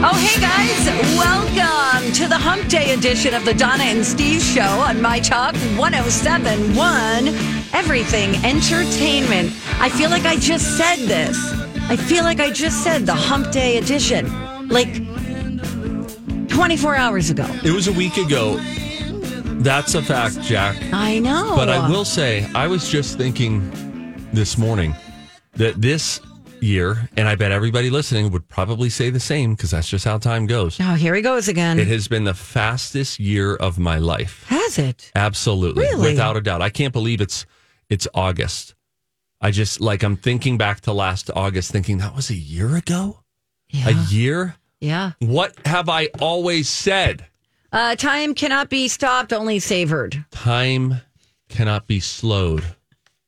Oh, hey guys, welcome to the Hump Day edition of the Donna and Steve Show on My Talk 1071, Everything Entertainment. I feel like I just said this. I feel like I just said the Hump Day edition like 24 hours ago. It was a week ago. That's a fact, Jack. I know. But I will say, I was just thinking this morning that this year, and I bet everybody listening would probably say the same because that's just how time goes. Oh, here he goes again. It has been the fastest year of my life. Has it? Absolutely. Really? Without a doubt. I can't believe it's it's August. I just like I'm thinking back to last August thinking that was a year ago? Yeah. A year? Yeah. What have I always said? Uh, time cannot be stopped, only savored. Time cannot be slowed,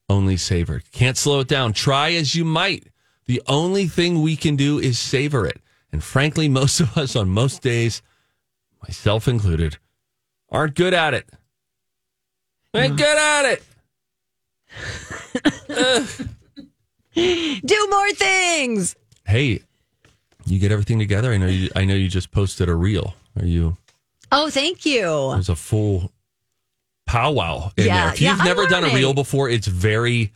only savored. Can't slow it down. Try as you might. The only thing we can do is savor it. And frankly, most of us on most days, myself included, aren't good at it. Ain't good at it. Do more things. Hey, you get everything together. I know you. I know you just posted a reel. Are you? Oh, thank you. There's a full powwow in Yeah, there. If you've yeah, never done a reel before, it's very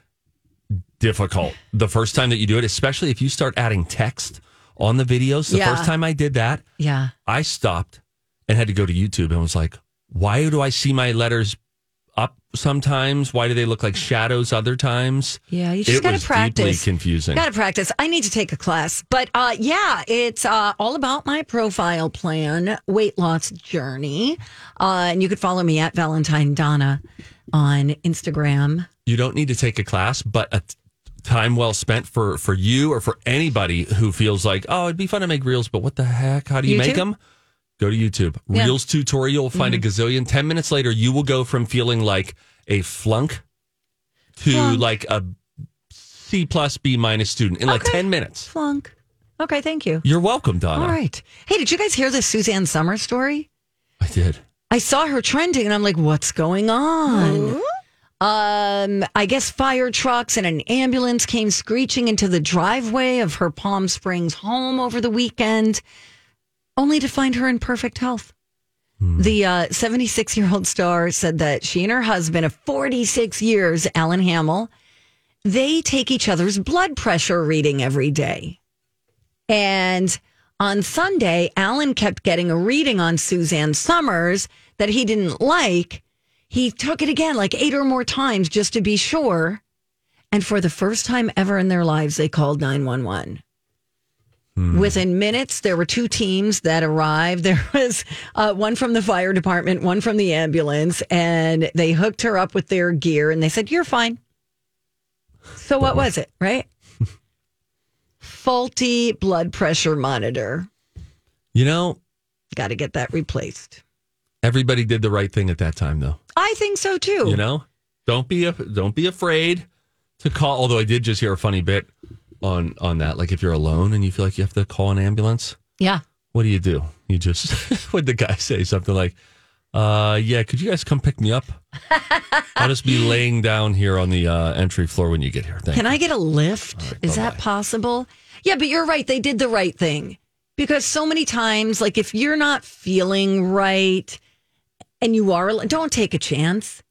difficult the first time that you do it, especially if you start adding text on the videos. The Yeah. first time I did that, Yeah. I stopped and had to go to YouTube and was like, why do I see my letters up sometimes? Why do they look like shadows other times? Yeah, you just it got to was practice. deeply confusing. Got to practice. I need to take a class, but uh, yeah, it's uh, all about my profile plan, weight loss journey, uh, and you could follow me at Valentine Donna on Instagram. you don't need to take a class, but a time well spent for for you or for anybody who feels like, oh, it'd be fun to make reels, but what the heck? How do you make them? Go to YouTube. Yeah. Mm-hmm. Reels tutorial. Find a gazillion. Ten minutes later, you will go from feeling like a flunk to Flunk. like a C plus B minus student in like Okay. ten minutes. Flunk. Okay, thank you. You're welcome, Donna. All right. Hey, did you guys hear the Suzanne Somers story? I did. I saw her trending, and I'm like, what's going on? Um, I guess fire trucks and an ambulance came screeching into the driveway of her Palm Springs home over the weekend, only to find her in perfect health. The 76 year old star said that she and her husband of 46 years, Alan Hamel, they take each other's blood pressure reading every day. And on Sunday, Alan kept getting a reading on Suzanne Somers that he didn't like. He took it again like eight or more times just to be sure. And for the first time ever in their lives, they called 911. Within minutes, there were two teams that arrived. There was uh, one from the fire department, one from the ambulance, and they hooked her up with their gear and they said, You're fine. So, what was it, right? Faulty blood pressure monitor. You know, Got to get that replaced. Everybody did the right thing at that time, though. I think so too. You know, don't be a, don't be afraid to call. Although I did just hear a funny bit on on that. Like if you're alone and you feel like you have to call an ambulance, Yeah. what do you do? You just would the guy say something like, "Uh, yeah, could you guys come pick me up? I'll just be laying down here on the uh, entry floor when you get here. Thank Can you." I get a lift? Is that possible? Yeah, but you're right. They did the right thing because so many times, like if you're not feeling right and you are, don't take a chance.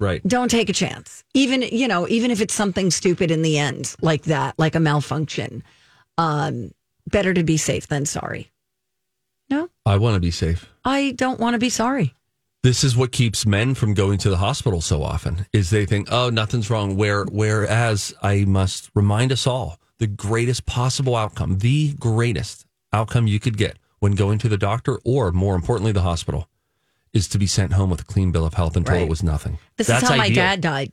Right. Don't take a chance. Even, you know, even if it's something stupid in the end like that, like a malfunction. Um, better to be safe than sorry. No, I want to be safe. I don't want to be sorry. This is what keeps men from going to the hospital so often is they think, oh, nothing's wrong. Where whereas I must remind us all the greatest possible outcome, the greatest outcome you could get when going to the doctor or more importantly the hospital is to be sent home with a clean bill of health and told Right. it was nothing. This That's is how my dad died.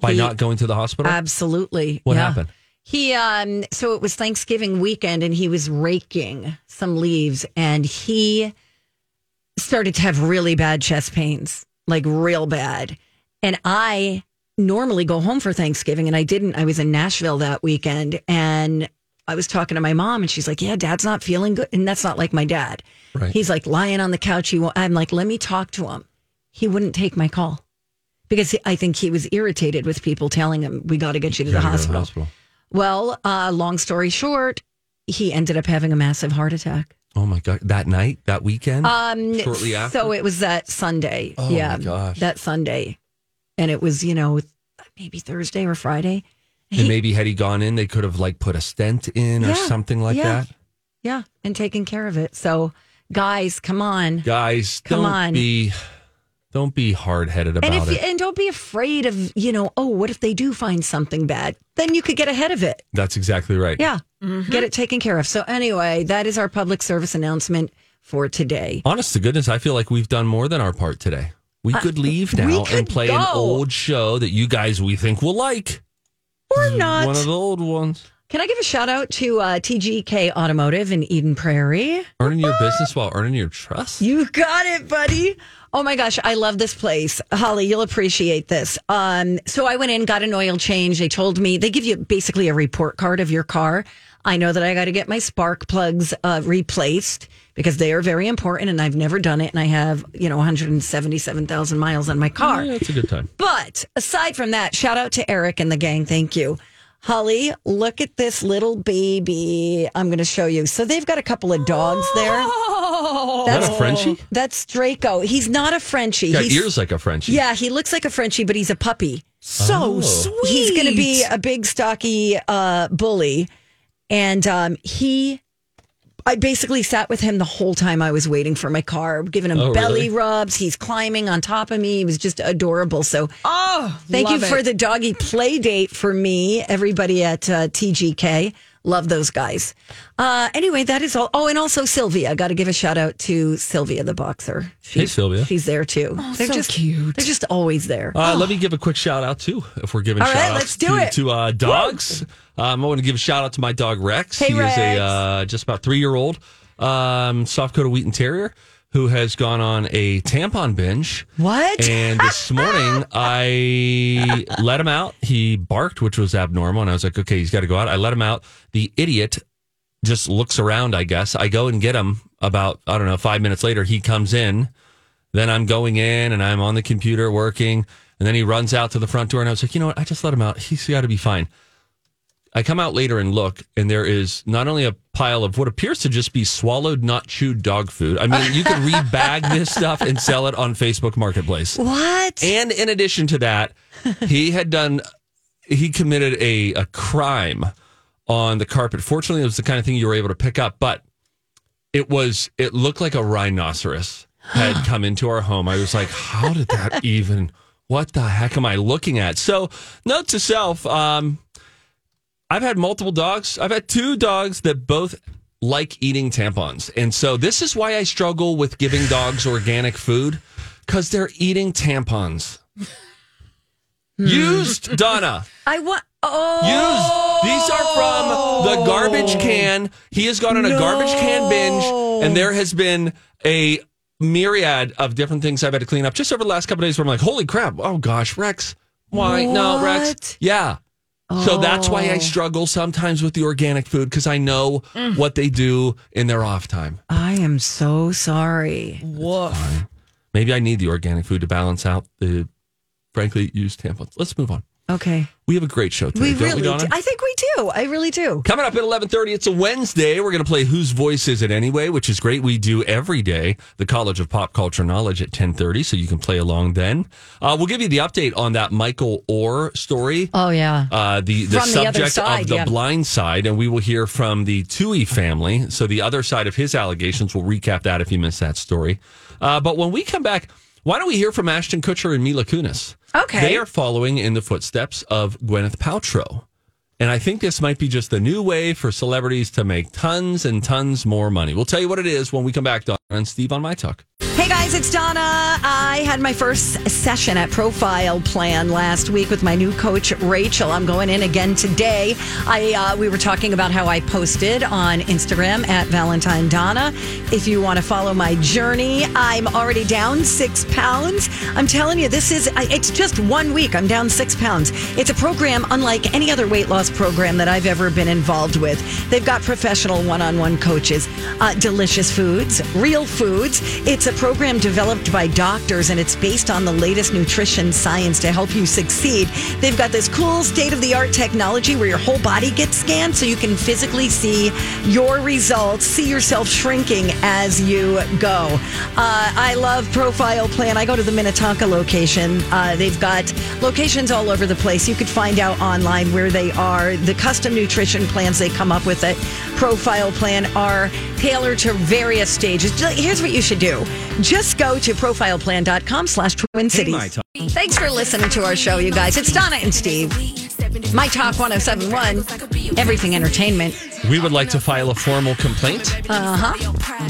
by he- not going to the hospital. Absolutely. What Yeah. happened? He um so it was Thanksgiving weekend and he was raking some leaves and he started to have really bad chest pains, like real bad. And I normally go home for Thanksgiving and I didn't. I was in Nashville that weekend and I was talking to my mom and she's like, "Yeah, dad's not feeling good." And that's not like my dad. Right. He's like lying on the couch. He wa- I'm like, "Let me talk to him." He wouldn't take my call. Because I think he was irritated with people telling him, "We got to get you to the to hospital." Well, uh, long story short, he ended up having a massive heart attack. Oh my god! That night, that weekend, Um, shortly after. So it was that Sunday. Oh, yeah, my gosh. that Sunday, and it was you know maybe Thursday or Friday. And maybe had he gone in, they could have like put a stent in or something like yeah. that. Yeah, and taken care of it. So, guys, come on. Guys, Come don't on. be don't be hard headed about And if it. and don't be afraid of you know oh what if they do find something bad then you could get ahead of it That's exactly right. yeah get it taken care of so anyway that is our public service announcement for today Honest to goodness, I feel like we've done more than our part today. We could leave Uh, now could and play an old show that you guys we think will like. Or not One of the old ones. Can I give a shout out to uh, TGK Automotive in Eden Prairie? Earning your business while earning your trust. You got it, buddy. Oh my gosh, I love this place. Holly, you'll appreciate this. Um, so I went in, got an oil change. They told me they give you basically a report card of your car. I know that I got to get my spark plugs uh, replaced because they are very important and I've never done it. And I have, you know, 177,000 miles on my car. Yeah, it's a good time. But aside from that, shout out to Eric and the gang. Thank you. Holly, look at this little baby. I'm going to show you. So they've got a couple of dogs there. Is that a Frenchie? That's Draco. He's not a Frenchie. Got He's, ears like a Frenchie. yeah, he looks like a Frenchie, but he's a puppy. So sweet. He's going to be a big, stocky uh, bully. And um, he, I basically sat with him the whole time I was waiting for my car, giving him Oh, belly really? rubs. He's climbing on top of me. He was just adorable. So Oh, Thank you love for the doggy play date for me, everybody at uh, TGK. Love those guys. Uh, anyway, that is all. Oh, and also Sylvia. I Got to give a shout out to Sylvia the boxer. She's, Sylvia. She's there too. they're so just cute. They're just always there. Uh, let me give a quick shout out too. If we're giving All right, shout outs let's do to, it. to uh, dogs, um, I want to give a shout out to my dog Rex. Hey, he is a uh, just about three year old um, soft coat Wheaten Terrier who has gone on a tampon binge. What? And this morning I let him out. He barked, which was abnormal, and I was like, okay, he's got to go out. I let him out. The idiot just looks around. I guess I go and get him. About I don't know five minutes later, he comes in. Then I'm going in and I'm on the computer working. And then he runs out to the front door. And I was like, you know what? I just let him out. He's got to be fine. I come out later and look, and there is not only a pile of what appears to just be swallowed, not chewed dog food. I mean, you could rebag this stuff and sell it on Facebook Marketplace. what? And in addition to that, he had done, he committed a, a crime on the carpet. Fortunately, it was the kind of thing you were able to pick up, but it was, it looked like a rhinoceros had come into our home. I was like, how did that even, what the heck am I looking at? So, note to self, um, I've had multiple dogs. I've had two dogs that both like eating tampons. And so this is why I struggle with giving dogs organic food because they're eating tampons. Hmm. Used, Donna. I want. Oh, Used. These are from the garbage oh. can. He has gone on a garbage can binge, and there has been a myriad of different things I've had to clean up just over the last couple of days where I'm like, holy crap. Oh gosh, Rex. Why? No, Rex. What? So that's why I oh. struggle sometimes with the organic food because I know mm. what they do in their off time. I am so sorry. Woof. Maybe I need the organic food to balance out the frankly used tampons. Let's move on. Okay. We have a great show today, We don't really we, Donna? do. I think we do. I really do. Coming up at 11:30, it's a Wednesday. We're going to play Whose Voice Is It Anyway, which is great. We do every day the College of Pop Culture Knowledge at 10:30, so you can play along then. Uh, we'll give you the update on that Michael Oher story. Oh yeah. Uh, the the From the subject side, of the yeah. blind side, and we will hear from the Tuohy family. So the other side of his allegations. We'll recap that if you missed that story. Uh, but when we come back, why don't we hear from Ashton Kutcher and Mila Kunis? Okay. they are following in the footsteps of Gwyneth Paltrow. And I think this might be just the new way for celebrities to make tons and tons more money. We'll tell you what it is when we come back, Donna and Steve on My Talk. Guys, it's Donna. I had my first session at Profile Plan last week with my new coach Rachel. I'm going in again today. I uh, we were talking about how I posted on Instagram at Valentine Donna. If you want to follow my journey, I'm already down six pounds. I'm telling you, this is it's just one week. I'm down six pounds. It's a program unlike any other weight loss program that I've ever been involved with. They've got professional one-on-one coaches, uh, delicious foods, real foods. It's a program developed by doctors and it's based on the latest nutrition science to help you succeed. They've got this cool state of the art technology where your whole body gets scanned so you can physically see your results, see yourself shrinking as you go. Uh, I love Profile Plan. I go to the Minnetonka location. Uh, they've got locations all over the place. You could find out online where they are. The custom nutrition plans they come up with at Profile Plan are tailored to various stages. Here's what you should do. Just go to profileplan.com slash Twin Cities. Thanks for listening to our show, you guys. It's Donna and Steve. My Talk 1071, Everything Entertainment. We would like to file a formal complaint. Uh huh.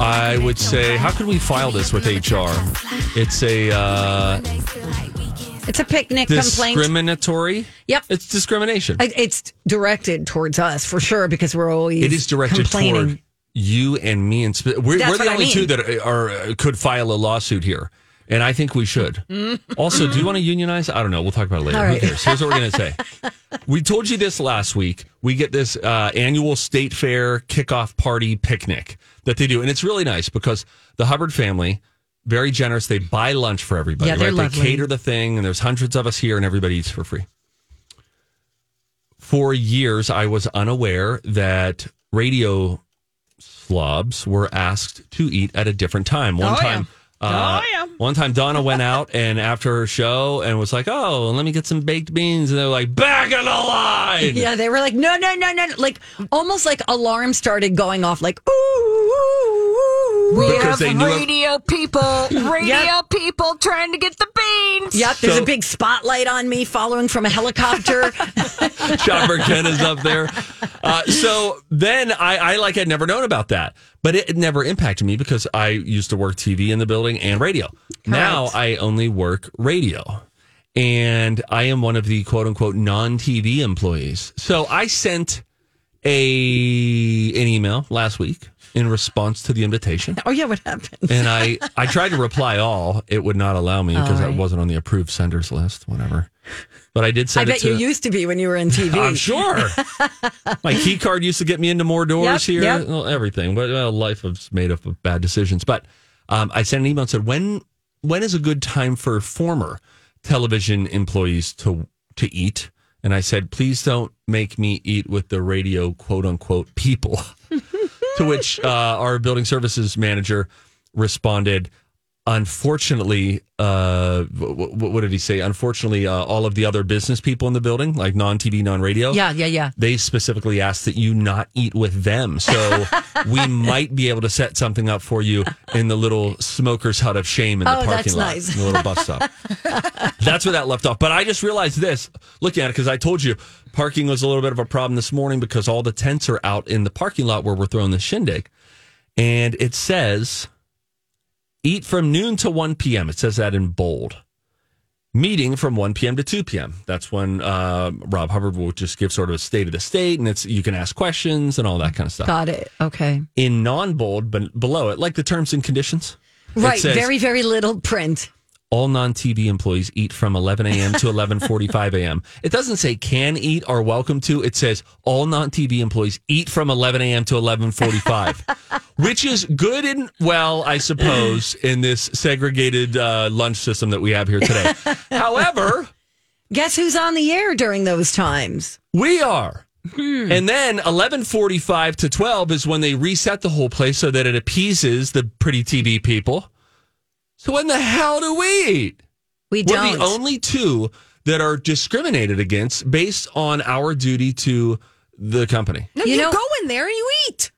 I would say, how could we file this with HR? It's a uh, It's a picnic complaint. discriminatory. Yep. It's discrimination. It's directed towards us for sure because we're always it is directed complaining. toward you and me, and we're, we're the what I only mean. two that are, are could file a lawsuit here, and I think we should. Also, do you want to unionize? I don't know. We'll talk about it later. All Who right. cares? Here's what we're going to say. We told you this last week. We get this uh, annual state fair kickoff party picnic that they do, and it's really nice because the Hubbard family. Very generous. They buy lunch for everybody. Yeah, they're right? lovely. They cater the thing, and there's hundreds of us here, and everybody eats for free for years, I was unaware that radio slobs were asked to eat at a different time. One Oh, yeah. time, uh, Oh, yeah. one time Donna went out and after her show and was like, "Oh, let me get some baked beans," and they're like, "Back in the line." Yeah, they were like, no, no, no, no. Like almost like alarm started going off, like, ooh, ooh, ooh. We Because have they knew it- radio people, radio people trying to get the beans. Yep, there's So- a big spotlight on me following from a helicopter. Chopper Ken is up there. Uh, so then I, I like had never known about that, but it, it never impacted me because I used to work TV in the building and radio. Now I only work radio. And I am one of the quote unquote non TV employees. So I sent a an email last week in response to the invitation. oh yeah, what happened? And I, I tried to reply all. It would not allow me because I wasn't on the approved senders list, whatever. But I did I send it bet to you used to be when you were in TV. I'm sure. My key card used to get me into more doors Yep, here. yep. Well, everything, but well, life is made up of bad decisions. But um, I sent an email and said, "When when is a good time for former television employees to to eat?" And I said, "Please don't make me eat with the radio quote unquote people." To which uh, our building services manager responded. Unfortunately, uh, w- w- what did he say? Unfortunately, uh, all of the other business people in the building, like non TV, non radio, Yeah, yeah, yeah. they specifically asked that you not eat with them. So we might be able to set something up for you in the little smoker's hut of shame in the Oh, parking lot, nice. in the little bus stop. that's where that left off. But I just realized this looking at it because I told you parking was a little bit of a problem this morning because all the tents are out in the parking lot where we're throwing the shindig. And it says eat from noon to 1 p.m. It says that in bold. Meeting from 1 p.m. to 2 p.m. That's when uh, Rob Hubbard will just give sort of a state of the state, and it's you can ask questions and all that kind of stuff. Got it. Okay. In non-bold, but below it, like the terms and conditions, Right. says, very, very little print. All non-TV employees eat from 11 a.m. to 11:45 a.m. It doesn't say can eat or welcome to. It says all non-TV employees eat from 11 a.m. to 11:45, which is good and well, I suppose, in this segregated uh, lunch system that we have here today. However, Guess who's on the air during those times? We are. And then 11:45 to 12 is when they reset the whole place so that it appeases the pretty TV people. So when the hell do we eat? We don't. We're the only two that are discriminated against based on our duty to the company. No, You you, know- go in there and you eat.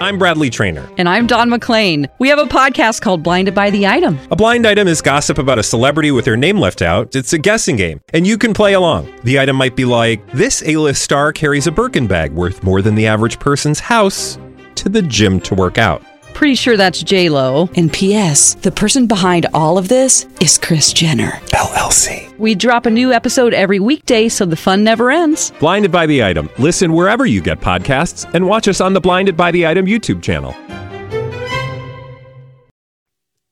I'm Bradley Trainer. And I'm Don McClain. We have a podcast called Blinded by the Item. A blind item is gossip about a celebrity with their name left out. It's a guessing game, and you can play along. The item might be like this: A-list star carries a Birkin bag worth more than the average person's house to the gym to work out. Pretty sure that's J Lo. And P.S. The person behind all of this is Kris Jenner. LLC. We drop a new episode every weekday, so the fun never ends. Blinded by the item. Listen wherever you get podcasts, and watch us on the Blinded by the Item YouTube channel.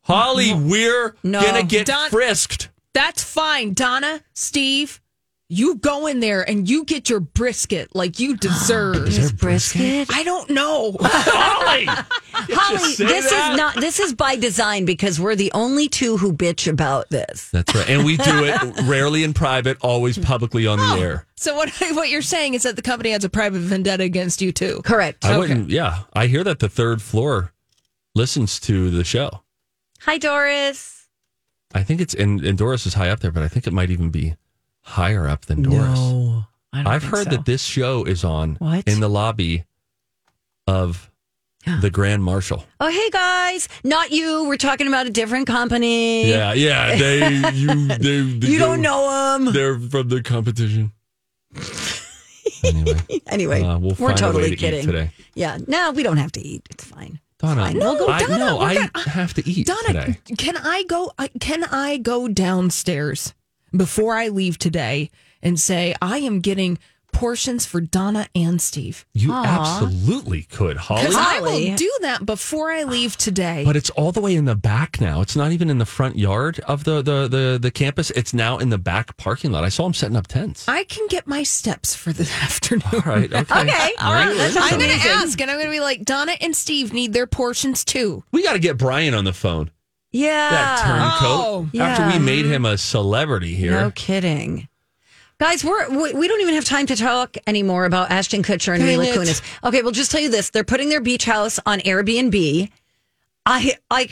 Holly, we're No. gonna get Don- frisked. That's fine, Donna, Steve. You go in there and you get your brisket like you deserve. Is brisket? I don't know. Holly, Holly, this that? is not. This is by design because we're the only two who bitch about this. That's right, and we do it rarely in private, always publicly on the oh. air. so what what you're saying is that the company has a private vendetta against you too. Correct. I wouldn't. Yeah, I hear that the third floor listens to the show. Hi, Doris. I think it's and, and Doris is high up there, but I think it might even be higher up than Doris. I don't I've think heard so. that this show is on What? in the lobby of the Grand Marshal. Oh, hey guys, not you. We're talking about a different company. Yeah, yeah. They you they, they You don't know them. They're from the competition. Anyway, Anyway, uh, we'll we're totally to kidding. today. Yeah, no, we don't have to eat. It's fine. Donna, Fine, we'll go- I Donna, know we're I gonna- have to eat Donna, today. can I go? I- Can I go downstairs before I leave today and say I am getting portions for Donna and Steve? You absolutely could, Holly. Because I Holly. will do that before I leave today. But it's all the way in the back now. It's not even in the front yard of the, the, the, the campus. It's now in the back parking lot. I saw them setting up tents. I can get my steps for this afternoon. All right. Okay. Okay, all right, that I'm going to ask, and I'm going to be like, Donna and Steve need their portions too. We got to get Brian on the phone. Yeah. That turncoat. Oh. After Yeah. we made him a celebrity here. No kidding. Guys, we're, we, we don't even have time to talk anymore about Ashton Kutcher and Dang Mila it. Kunis. Okay, we'll just tell you this. They're putting their beach house on Airbnb. I I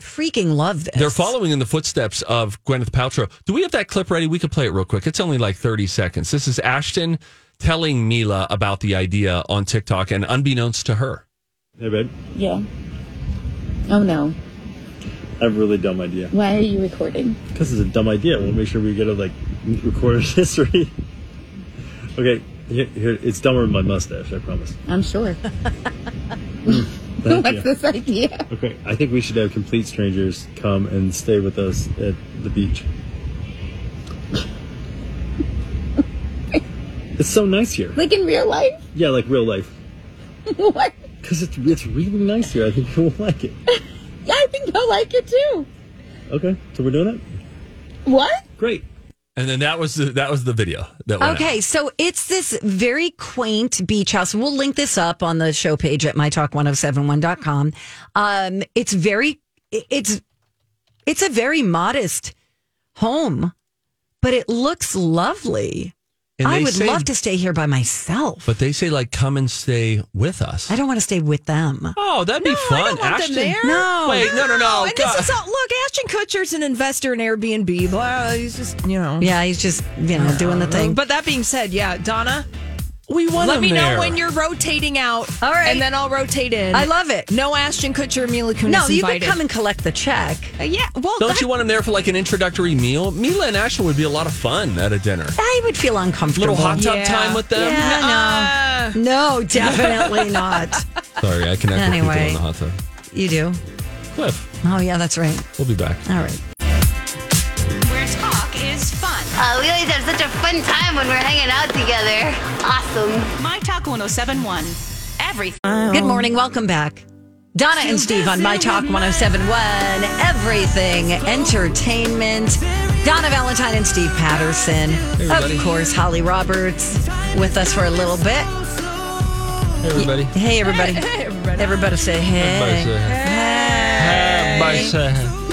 freaking love this. They're following in the footsteps of Gwyneth Paltrow. Do we have that clip ready? We could play it real quick. It's only like 30 seconds. This is Ashton telling Mila about the idea on TikTok and unbeknownst to her. Hey, babe. Yeah. Oh no. I have a really dumb idea. Why are you recording? Because it's a dumb idea. We'll make sure we get a like recorded history. okay, here, here, it's dumber than my mustache. I promise. I'm sure. Mm, Thank What's you. this idea? Okay, I think we should have complete strangers come and stay with us at the beach. it's so nice here. Like in real life? Yeah, like real life. what? Because it's it's really nice here. I think you'll like it. Yeah, I think they'll like it too. Okay, so we're doing it. What? Great. And then that was the, that was the video. That Okay, out. so it's this very quaint beach house. We'll link this up on the show page at mytalk1071.com. Um, it's very, it's, it's a very modest home, but it looks lovely. And I would say- love to stay here by myself. But they say like come and stay with us. I don't want to stay with them. Oh, that'd be I fun. don't want Ashton. them there. No. Wait, no, no, no. and God. this is all, look, Ashton Kutcher's an investor in Airbnb. Blah, he's just, you know. Yeah, he's just, you know, doing the thing. But that being said, yeah, Donna, we want let him me there. know when you're rotating out. All right. And then I'll rotate in. I love it. No Ashton Kutcher Mila Kunis no, you invited. could come and collect the check. Uh, yeah, well, Don't that- you want him there for like an introductory meal? Mila and Ashton would be a lot of fun at a dinner. I would feel uncomfortable. Little hot tub Yeah. time with them. Yeah, Uh, no. No, definitely not. Sorry, I connect Anyway. with people in the hot tub. You do? Cliff, Oh, yeah, that's right. we'll be back. All right. Always have such a fun time when we're hanging out together. Awesome. My Talk 1071. Everything. Good morning. Welcome back. Donna and Steve on My Talk 1071. Everything Entertainment. Donna Valentine and Steve Patterson. everybody. of course, Holly Roberts with us for a little bit. Hey, everybody. Hey, everybody. everybody. say hey. Everybody say hey.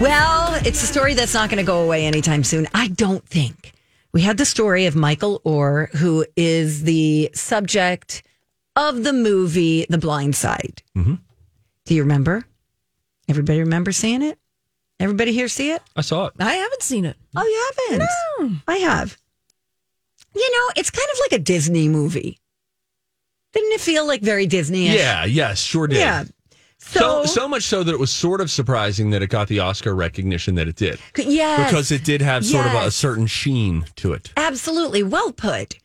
Well, it's a story that's not going to go away anytime soon. I don't think. we had the story of Michael Oher, who is the subject of the movie The Blind Side. Mhm. Do you remember? Everybody remember seeing it? Everybody here see it? I saw it. I haven't seen it. Oh, you haven't? No. I have. You know, it's kind of like a Disney movie. Didn't it feel like very Disney? Yeah, yes, sure did. Yeah. So, So, so much so that it was sort of surprising that it got the Oscar recognition that it did. Yeah, Because it did have sort of a, a certain sheen to it. Absolutely. Well put.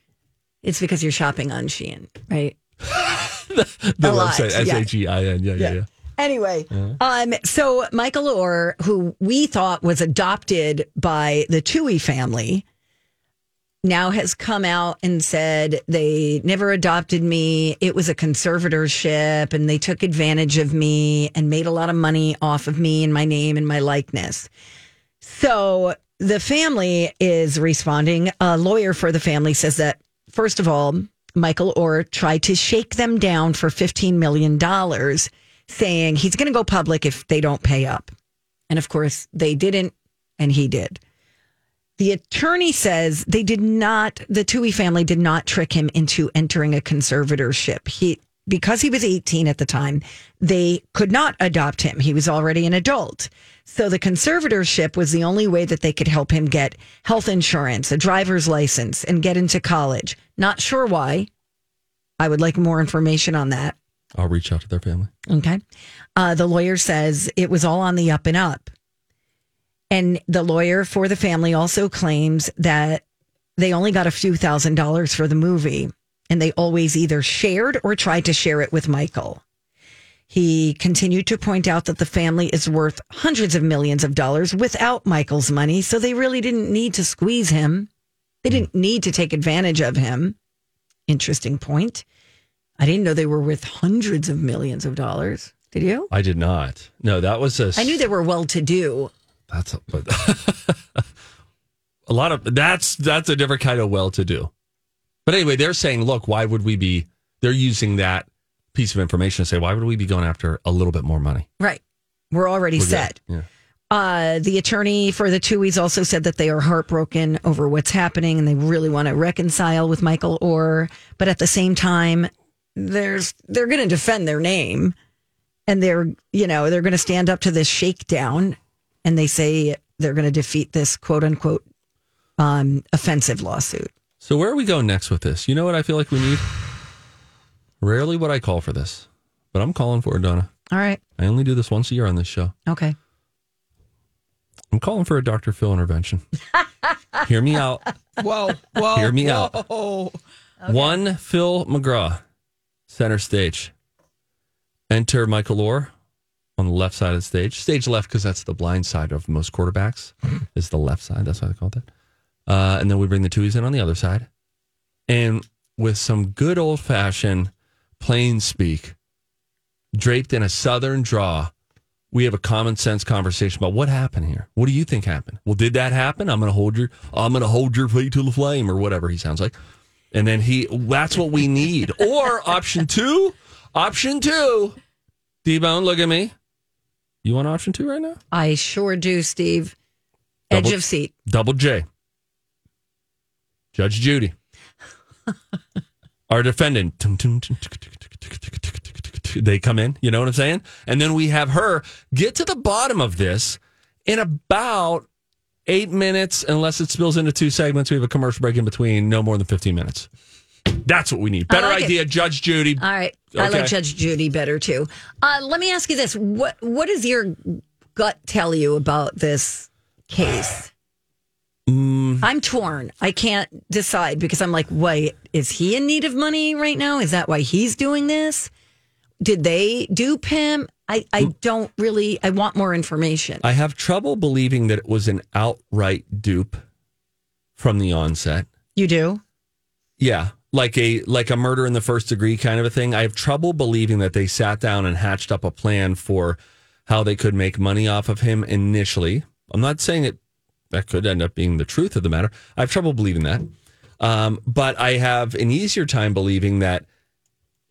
It's because you're shopping on Shein, right? The website, S yeah. H E I N. Yeah, yeah, yeah. Anyway, um, so Michael Oher, who we thought was adopted by the Tuohy family, now has come out and said they never adopted me. It was a conservatorship and they took advantage of me and made a lot of money off of me and my name and my likeness. So the family is responding. A lawyer for the family says that, first of all, Michael Oher tried to shake them down for $15 million, saying he's going to go public if they don't pay up. And of course, they didn't, and he did. The attorney says they did not, the Tuohy family did not trick him into entering a conservatorship. He, because he was 18 at the time, they could not adopt him. He was already an adult. So the conservatorship was the only way that they could help him get health insurance, a driver's license, and get into college. Not sure why. I would like more information on that. I'll reach out to their family. Okay. Uh, the lawyer says it was all on the up and up. And the lawyer for the family also claims that they only got a few thousand dollars for the movie and they always either shared or tried to share it with Michael. He continued to point out that the family is worth hundreds of millions of dollars without Michael's money, so they really didn't need to squeeze him. They didn't need to take advantage of him. Interesting point. I didn't know they were worth hundreds of millions of dollars. Did you? I did not. No, that was a. I knew they were well to do. That's a, but a lot of that's that's a different kind of well to do. But anyway, they're saying, look, why would we be? They're using that piece of information to say, why would we be going after a little bit more money? Right. We're already We're good. set. Yeah. Uh, the attorney for the Tuohys also said that they are heartbroken over what's happening and they really want to reconcile with Michael Oher. But at the same time, there's they're going to defend their name and they're you know they're going to stand up to this shakedown and they say they're going to defeat this quote unquote um, offensive lawsuit. So where are we going next with this? You know what I feel like we need? Rarely would I call for this, but I'm calling for it, Donna. All right. I only do this once a year on this show. Okay. I'm calling for a Dr. Phil intervention. Hear me out. Whoa, whoa. Hear me out. whoa. One Phil McGraw, center stage. Enter Michael Oher on the left side of the stage. Stage left because that's the blind side of most quarterbacks. is the left side. That's why they call it that. Uh, and then we bring the Tuohys in on the other side, and with some good old fashioned plain speak, draped in a southern draw, we have a common sense conversation about what happened here. What do you think happened? Well, did that happen? I'm going to hold your I'm going to hold your feet to the flame or whatever he sounds like. And then he that's what we need. or option 2, option 2. D-Bone, look at me. You want option 2 right now? I sure do, Steve. Edge of seat. Double J. Judge Judy. Our defendant. They come in, you know what I'm saying? And then we have her get to the bottom of this in about eight minutes, unless it spills into two segments. We have a commercial break in between, no more than 15 minutes. That's what we need. Better like it. idea, Judge Judy. All right. I like Judge Judy better too. Uh, let me ask you this. What what does your gut tell you about this case? Mm, I'm torn. I can't decide because I'm like, wait, is he in need of money right now? Is that why he's doing this? Did they dupe him? I, I don't really I want more information. I have trouble believing that it was an outright dupe from the onset. You do? Yeah, like a like a murder in the first degree kind of a thing. I have trouble believing that they sat down and hatched up a plan for how they could make money off of him initially. I'm not saying it that could end up being the truth of the matter. I have trouble believing that. Um, but I have an easier time believing that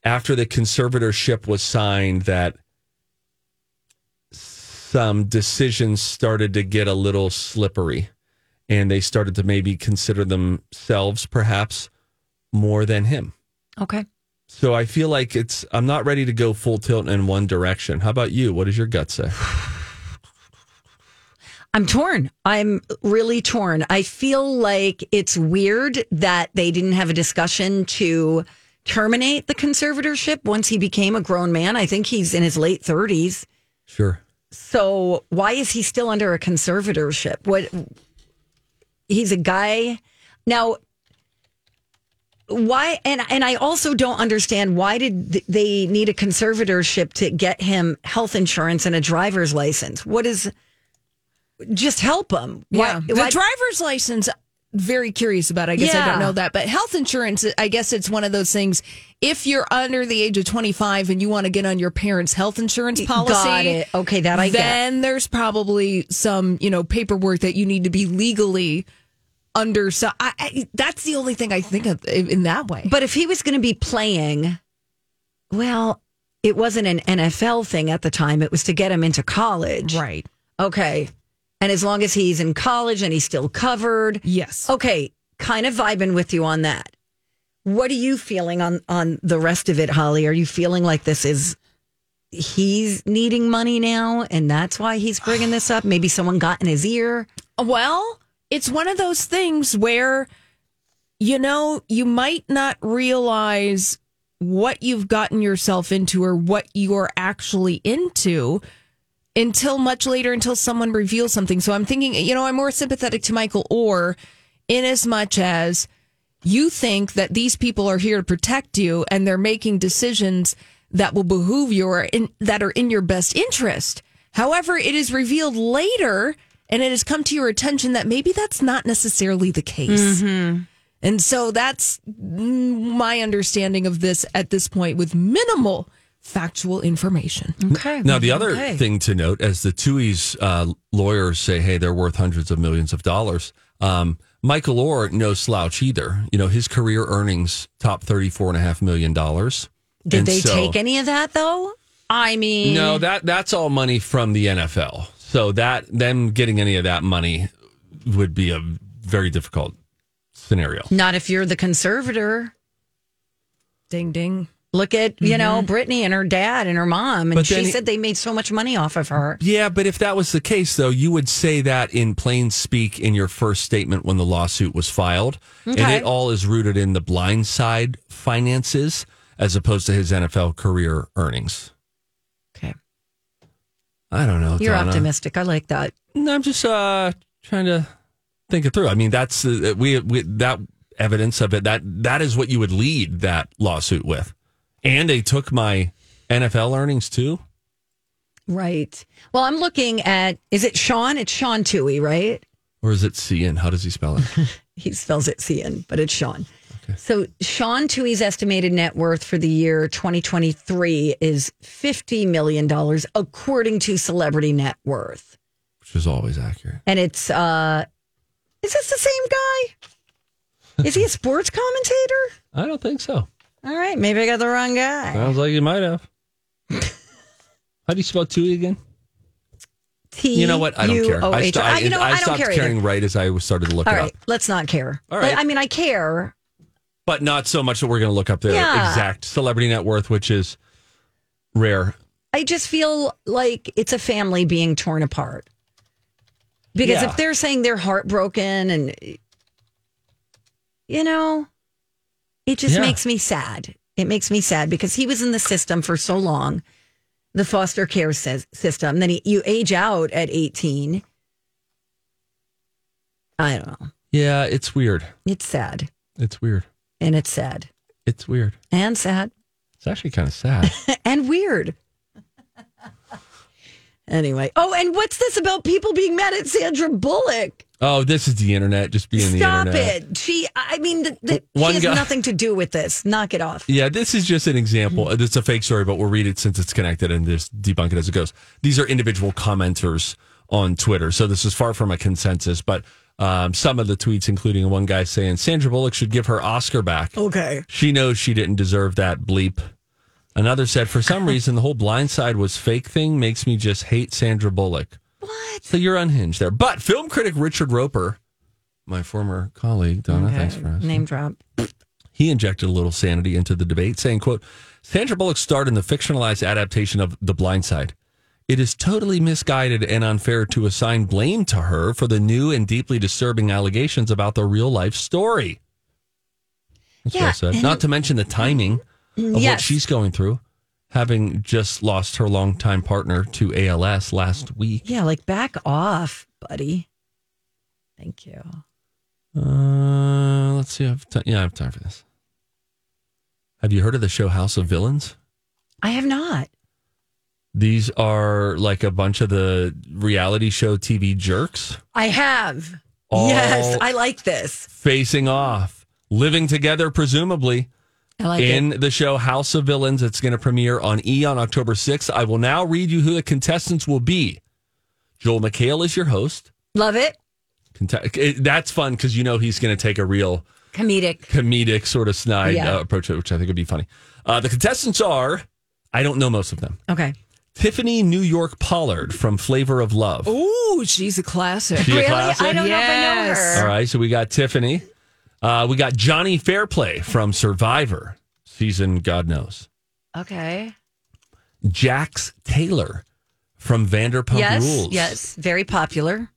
after the conservatorship was signed that some decisions started to get a little slippery and they started to maybe consider themselves perhaps more than him. Okay. So I feel like it's I'm not ready to go full tilt in one direction. How about you? What does your gut say? I'm torn. I'm really torn. I feel like it's weird that they didn't have a discussion to terminate the conservatorship once he became a grown man. I think he's in his late 30s. Sure. So why is he still under a conservatorship? What he's a guy now why and and I also don't understand why did they need a conservatorship to get him health insurance and a driver's license? What is just help him? Yeah, Why, the why- driver's license. Very curious about. I guess I don't know that, but health insurance. I guess it's one of those things. If you're under the age of 25 and you want to get on your parents' health insurance policy, Got it. Okay, that I get. then there's probably some you know paperwork that you need to be legally under. So I, I, that's the only thing I think of in that way. But if he was going to be playing, well, it wasn't an NFL thing at the time. It was to get him into college. Right. Okay. And as long as he's in college and he's still covered. Yes. Okay. Kind of vibing with you on that. What are you feeling on on the rest of it, Holly? Are you feeling like this is he's needing money now and that's why he's bringing this up? Maybe someone got in his ear. Well, it's one of those things where, you know, you might not realize what you've gotten yourself into or what you're actually into until much later, until someone reveals something. So I'm thinking, you know, I'm more sympathetic to Michael Oher in as much as you think that these people are here to protect you and they're making decisions that will behoove you or in, that are in your best interest. However, it is revealed later and it has come to your attention that maybe that's not necessarily the case. And so that's my understanding of this at this point with minimal factual information. Okay. Now, the other Okay. thing to note, as the Tuohy's uh, lawyers say, hey, they're worth hundreds of millions of dollars. Um, Michael Oher, no slouch either. You know, his career earnings top $34.5 million. Did And they so- take any of that though? I mean, No, that that's all money from the NFL. So that them getting any of that money would be a very difficult scenario. not if you're the conservator. Ding ding. Look at, you mm-hmm. know, Britney and her dad and her mom. And But she then- said they made so much money off of her. Yeah, but if that was the case, though, you would say that in plain speak in your first statement when the lawsuit was filed. And it all is rooted in the blind side finances as opposed to his NFL career earnings. Okay. I don't know. You're Donna. optimistic. I like that. No, I'm just uh, trying to think it through. I mean, that's uh, we, we that evidence of it. That that is what you would lead that lawsuit with. And they took my NFL earnings too. Right. Well, I'm looking at, is it Sean? It's Sean Tuohy, right? Or is it Cian? How does he spell it? He spells it Cian, but it's Sean. So Sean Tuohy's estimated net worth for the year 2023 is $50 million, according to Celebrity Net Worth. Which is always accurate. And it's, uh, is this the same guy? Is he a sports commentator? I don't think so. All right, maybe I got the wrong guy. Sounds like you might have. How do you spell Tuohy again? You know what? I don't care. I, T-U-O-H. st- I, Uh, you know, I I don't stopped care either. caring right as I started to look All it right, up. let's not care. All right. I mean, I care. But not so much that we're going to look up the Yeah. exact celebrity net worth, which is rare. I just feel like it's a family being torn apart. Because Yeah. if they're saying they're heartbroken and, you know, it just Yeah. makes me sad. It makes me sad because he was in the system for so long, the foster care sys- system. Then he, you age out at 18. I don't know. Yeah, it's weird. It's sad. It's weird. And it's sad. It's weird. And sad. It's actually kind of sad. and weird. anyway. Oh, and what's this about people being mad at Sandra Bullock? oh, this is the internet, just being the internet. Stop it. She, I mean, the, the, One she has guy- nothing to do with this. Knock it off. Yeah, this is just an example. Uh, it's a fake story, but we'll read it since it's connected and just debunk it as it goes. These are individual commenters on Twitter. So this is far from a consensus, but um, some of the tweets, including one guy saying Sandra Bullock should give her Oscar back. Okay. She knows she didn't deserve that bleep. Another said, for some reason, the whole Blind Side was fake thing makes me just hate Sandra Bullock. What? So you're unhinged there. But film critic Richard Roeper my former colleague, Donna. Okay. Thanks for asking. Name drop. He injected a little sanity into the debate, saying, quote, Sandra Bullock starred in the fictionalized adaptation of The Blind Side. It is totally misguided and unfair to assign blame to her for the new and deeply disturbing allegations about the real life story. That's Yeah. Not to mention the timing of what she's going through, having just lost her longtime partner to ALS last week. Yeah, like back off, buddy. Thank you. Uh, let's see. I have ti- yeah, I have time for this. Have you heard of the show House of Villains? I have not. These are like a bunch of the reality show TV jerks I have. All- yes, I like this. facing off, living together, presumably. I like in it. the show House of Villains. It's going to premiere on E on October 6th. I will now read you who the contestants will be. Joel McHale is your host. Love it. It- That's fun because you know he's going to take a real Comedic. comedic sort of snide Yeah. uh, approach, which I think would be funny. Uh, the contestants are, I don't know most of them. Okay. Tiffany New York Pollard from Flavor of Love. Ooh, she's a classic. She a really? classic? I don't know if I know her. All right, so we got Tiffany. Uh, we got Johnny Fairplay from Survivor, season God knows. Okay. Jax Taylor from Vanderpump yes. Rules. Yes. Very popular.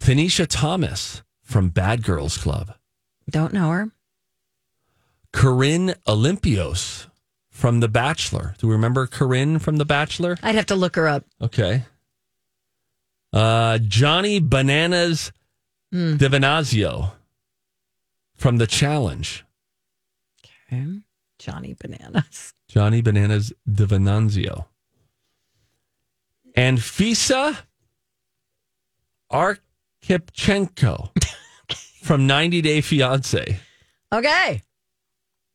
Tanisha Thomas from Bad Girls Club. Don't know her. Corinne Olympios from The Bachelor. Do we remember Corinne from The Bachelor? I'd have to look her up. Okay. Uh, Johnny Bananas Hmm. Devenanzio from The Challenge. Okay. Johnny Bananas. Johnny Bananas Devenanzio. And Fisa Arkhipchenko from 90 Day Fiance. Okay.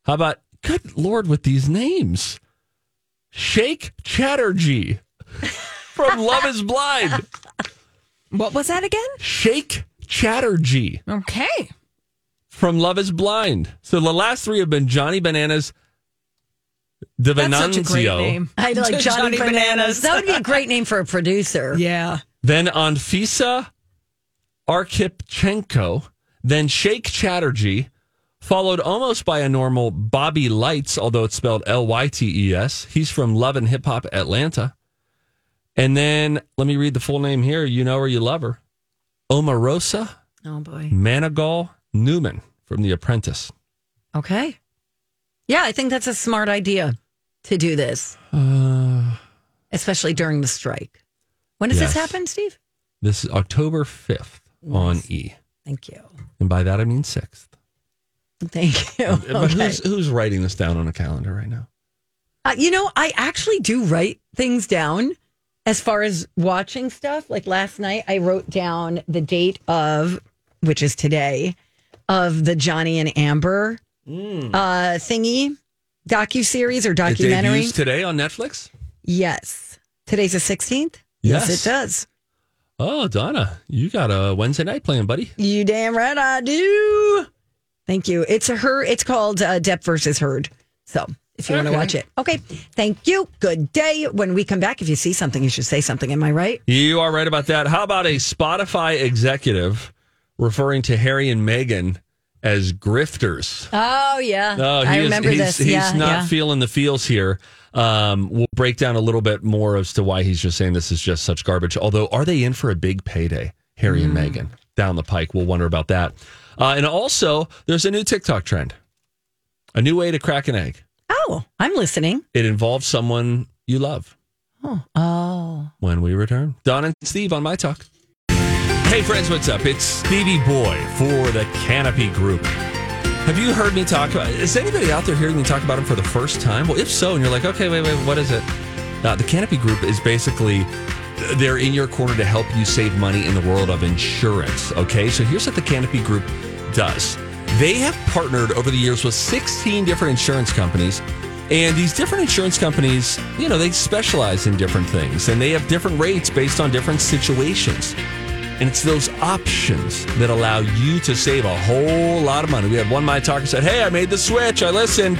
How about, good Lord, with these names? Shake Chatterjee from Love is Blind. What was that again? Shake Chatterjee Okay. from Love is Blind. So the last three have been Johnny Bananas That's such a great Devenanzio. name. I like Johnny, Johnny Bananas. Bananas. That would be a great name for a producer. Yeah. Then Anfisa Arkhipchenko, then Shake Chatterjee, followed almost by a normal Bobby Lights, although it's spelled L Y T E S. He's from Love and Hip Hop Atlanta. And then let me read the full name here. You know her, you love her. Omarosa Oh boy. Manigault Newman from The Apprentice. Okay. Yeah, I think that's a smart idea to do this, Uh, especially during the strike. When does this happen, Steve? this is October 5th on E. Thank you. And by that I mean 6th. Thank you. But Okay. who's, who's writing this down on a calendar right now? Uh, you know, I actually do write things down as far as watching stuff. Like last night, I wrote down the date of, which is today, of the Johnny and Amber uh, thingy docu series or documentary. debuts today on Netflix? yes, today's the sixteenth. Yes. it does. Oh, Donna, you got a Wednesday night playing, buddy. You damn right I do. Thank you. It's a her. It's called uh, Depp versus Heard. So if you want to watch it, okay. Thank you. Good day. When we come back, if you see something, you should say something. Am I right? You are right about that. How about a Spotify executive referring to Harry and Meghan as grifters? Oh yeah, Oh, I is- remember he's, this. He's yeah, not yeah. feeling the feels here. Um, we'll break down a little bit more as to why he's just saying this is just such garbage. Although, are they in for a big payday, Harry Mm. and Meghan, down the pike? We'll wonder about that. Uh, and also, there's a new TikTok trend, a new way to crack an egg. Oh, I'm listening. It involves someone you love. Oh, oh. when we return. Don and Steve on My Talk. Hey, friends, what's up? It's Stevie Boy for the Canopy Group. Have you heard me talk about Is anybody out there hearing me talk about them for the first time? Well, if so, and you're like, okay, wait, wait, what is it? Uh, the Canopy Group is basically they're in your corner to help you save money in the world of insurance. Okay, so here's what the Canopy Group does. They have partnered over the years with 16 different insurance companies. And these different insurance companies, you know, they specialize in different things and they have different rates based on different situations. And it's those options that allow you to save a whole lot of money. We had one My Talker said, Hey, I made the switch. I listened,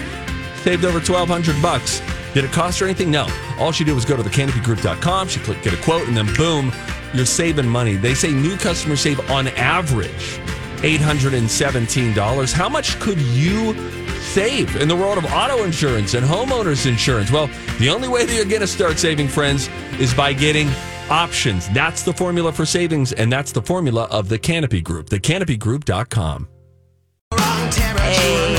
saved over 1200 bucks. Did it cost her anything? No. All she did was go to thecanopygroup.com. She clicked get a quote, and then boom, you're saving money. They say new customers save on average $817. How much could you save in the world of auto insurance and homeowners insurance? Well, the only way that you're going to start saving, friends, is by getting options. That's the formula for savings, and that's the formula of the Canopy Group, thecanopygroup.com. Hey.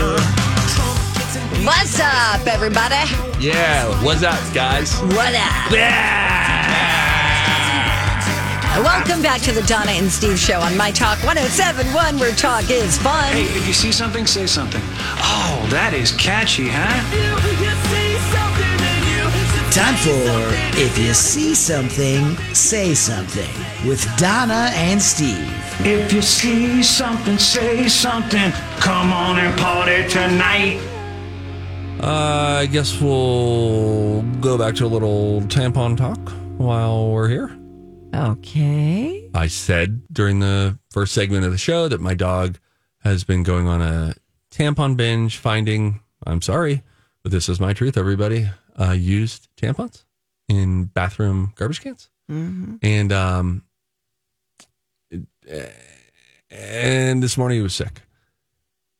What's up, everybody? Yeah, what's up, guys? What up? Welcome back to the Donna and Steve show on My Talk 1071, where talk is fun. Hey, if you see something, say something. Oh, that is catchy, huh? Time for If You See Something, Say Something with Donna and Steve. If you see something, say something. Come on and party tonight. Uh, I guess we'll go back to a little tampon talk while we're here. Okay. I said during the first segment of the show that my dog has been going on a tampon binge, finding, I'm sorry, but this is my truth, everybody, uh, used tampons in bathroom garbage cans. Mhm. And, um, and this morning he was sick.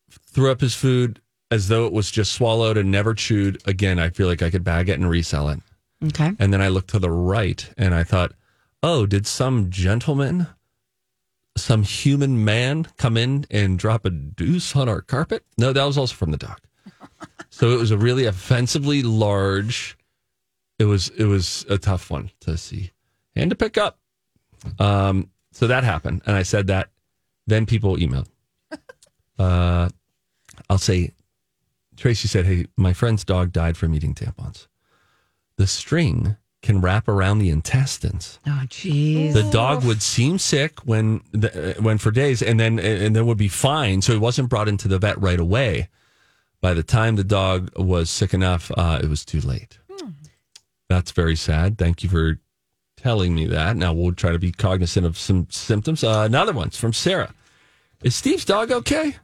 Threw up his food as though it was just swallowed and never chewed. Again, I feel like I could bag it and resell it. Okay. And then I looked to the right and I thought, oh, did some gentleman, some human man come in and drop a deuce on our carpet? No, that was also from the dog. So it was a really offensively large. It was it was a tough one to see and to pick up. Um, so that happened, and I said that. Then people emailed. Uh, I'll say, Tracy said, "Hey, my friend's dog died from eating tampons. The string can wrap around the intestines. Oh, jeez. The dog would seem sick when the, uh, when for days, and then and then would be fine. So he wasn't brought into the vet right away. By the time the dog was sick enough, uh, it was too late. That's very sad. Thank you for telling me that. Now we'll try to be cognizant of some symptoms. Uh, another one's from Sarah. Is Steve's dog okay?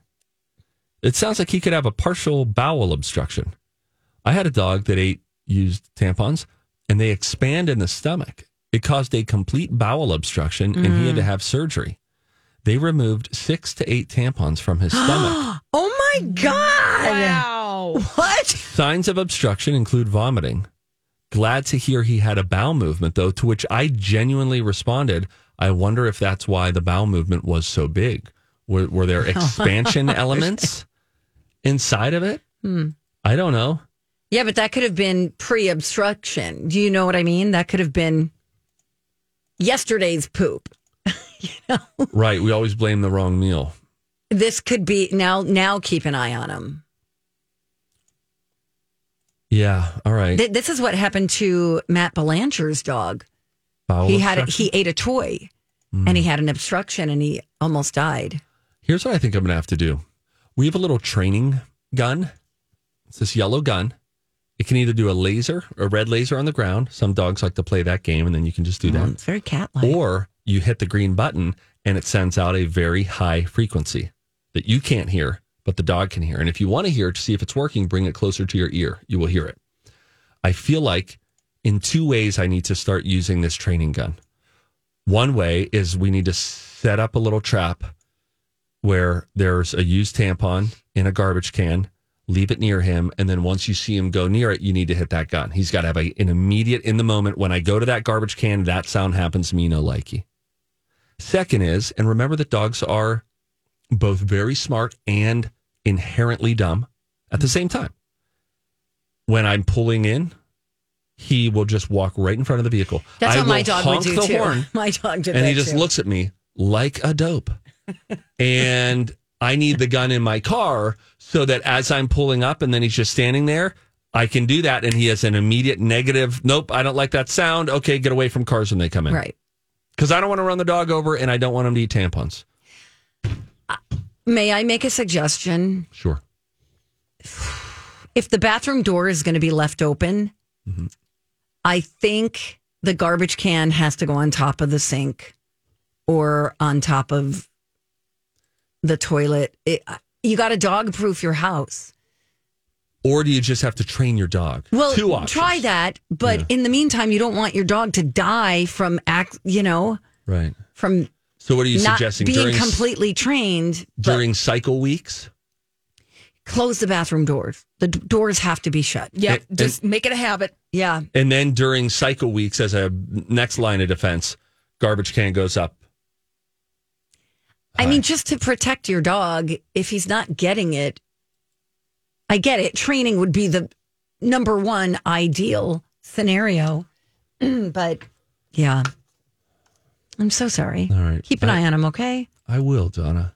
It sounds like he could have a partial bowel obstruction. I had a dog that ate used tampons and they expand in the stomach. It caused a complete bowel obstruction and he had to have surgery. They removed six to eight tampons from his stomach. oh my God. Wow. What? Signs of obstruction include vomiting. Glad to hear he had a bowel movement, though, to which I genuinely responded, I wonder if that's why the bowel movement was so big. Were, were there expansion elements inside of it? Hmm. I don't know. Yeah, but that could have been pre obstruction. Do you know what I mean? That could have been yesterday's poop. Right. We always blame the wrong meal. This could be now, now keep an eye on him. Yeah. All right. Th- This is what happened to Matt Belanger's dog. Bowel he had a, he ate a toy and he hmm. had an obstruction and he almost died. Here's what I think I'm going to have to do. We have a little training gun. It's this yellow gun. It can either do a laser, a red laser on the ground. Some dogs like to play that game, and then you can just do that. Mm, it's very cat like. Or you hit the green button and it sends out a very high frequency that you can't hear, but the dog can hear. And if you want to hear it to see if it's working, bring it closer to your ear. You will hear it. I feel like in two ways I need to start using this training gun. One way is we need to set up a little trap where there's a used tampon in a garbage can, leave it near him, and then once you see him go near it, you need to hit that gun. He's got to have a, an immediate in the moment. When I go to that garbage can, that sound happens to me, no likey. Second is, and remember that dogs are both very smart and inherently dumb at the mm-hmm. same time. When I'm pulling in, he will just walk right in front of the vehicle. That's I what my dog would do the too. horn, My dog did and he just too. looks at me like a dope. and I need the gun in my car so that as I'm pulling up and then he's just standing there, I can do that. And he has an immediate negative, nope, I don't like that sound. Okay, get away from cars when they come in. Right. Because I don't want to run the dog over and I don't want him to eat tampons. May I make a suggestion? Sure. If the bathroom door is going to be left open, Mm-hmm. I think the garbage can has to go on top of the sink or on top of the toilet. It, you got to dog proof your house. Or do you just have to train your dog? Well, Two options. try that, but Yeah. in the meantime, you don't want your dog to die from act. You know, Right. from So what are you not suggesting being during completely trained. but during cycle weeks? close the bathroom doors. The d- doors have to be shut. Yeah, It- just make it a habit. Yeah. And then during cycle weeks, as a next line of defense, garbage can goes up. I mean, uh, just to protect your dog, if he's not getting it, I get it. Training would be the number one ideal scenario. but yeah, I'm so sorry. All right. Keep an I- eye on him, okay? I will, Donna.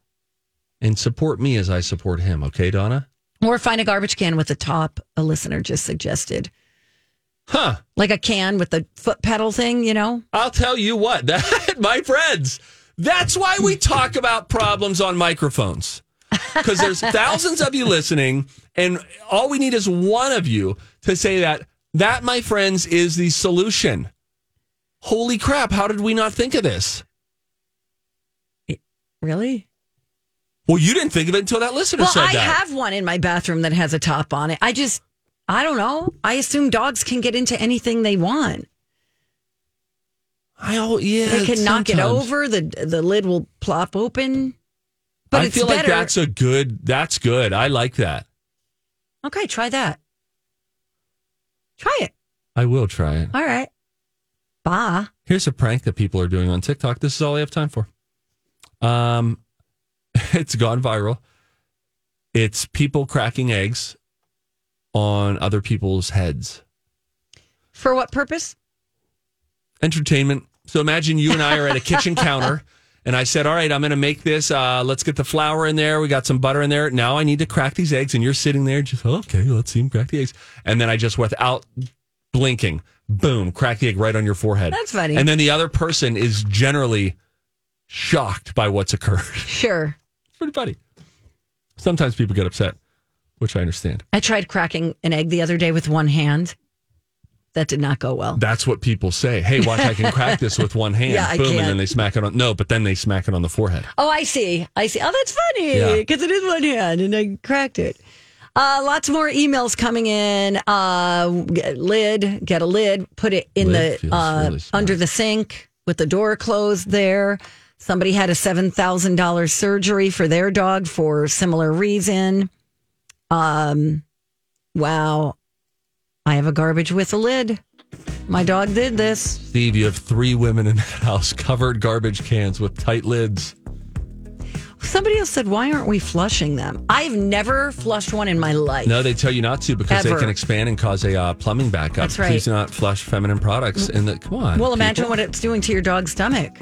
And support me as I support him, okay, Donna? Or find a garbage can with a top, a listener just suggested. Huh. Like a can with the foot pedal thing, you know? I'll tell you what, that my friends, that's why we talk about problems on microphones. Because there's thousands of you listening, and all we need is one of you to say that that, my friends, is the solution. Holy crap, how did we not think of this? Really? Well, you didn't think of it until that listener Well, said I that. have one in my bathroom that has a top on it. I just, I don't know. I assume dogs can get into anything they want. I oh yeah, they can knock it over. the The lid will plop open. But I feel like that's a good. That's good. I like that. okay. Try that. Try it. I will try it. All right. Bah. Here's a prank that people are doing on TikTok. This is all I have time for. Um, it's gone viral. It's people cracking eggs on other people's heads. For what purpose? Entertainment. So imagine you and I are at a kitchen counter, and I said, "All right, I'm going to make this. Uh, let's get the flour in there. We got some butter in there. Now I need to crack these eggs." And you're sitting there, just okay. Let's see him crack the eggs. And then I just, without blinking, boom, crack the egg right on your forehead. That's funny. And then the other person is generally shocked by what's occurred. Sure. It's pretty funny. Sometimes people get upset, which I understand. I tried cracking an egg the other day with one hand. That did not go well. That's what people say. Hey, watch, I can crack this with one hand. Yeah, I Boom, and then they smack it on. No, but then they smack it on the forehead. Oh, I see. I see. Oh, that's funny Yeah. because it is one hand and I cracked it. Uh, lots more emails coming in. Uh, get- lid, get a lid, put it in Lid the uh, really under the sink with the door closed there. Somebody had a seven thousand dollars surgery for their dog for similar reason. Um, wow. I have a garbage with a lid. My dog did this. Steve, you have three women in that house covered garbage cans with tight lids. Somebody else said, "Why aren't we flushing them?" I've never flushed one in my life. No, they tell you not to because Ever. they can expand and cause a uh, plumbing backup. That's right. Please do not flush feminine products in the. Come on. Well, imagine people. what it's doing to your dog's stomach.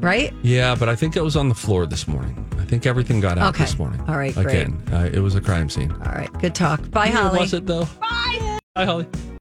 Right? Yeah, but I think it was on the floor this morning. I think everything got out Okay. this morning. All right, great. Again, uh, it was a crime scene. All right. Good talk. Bye, Holly. Was it though? Bye. Bye, Holly.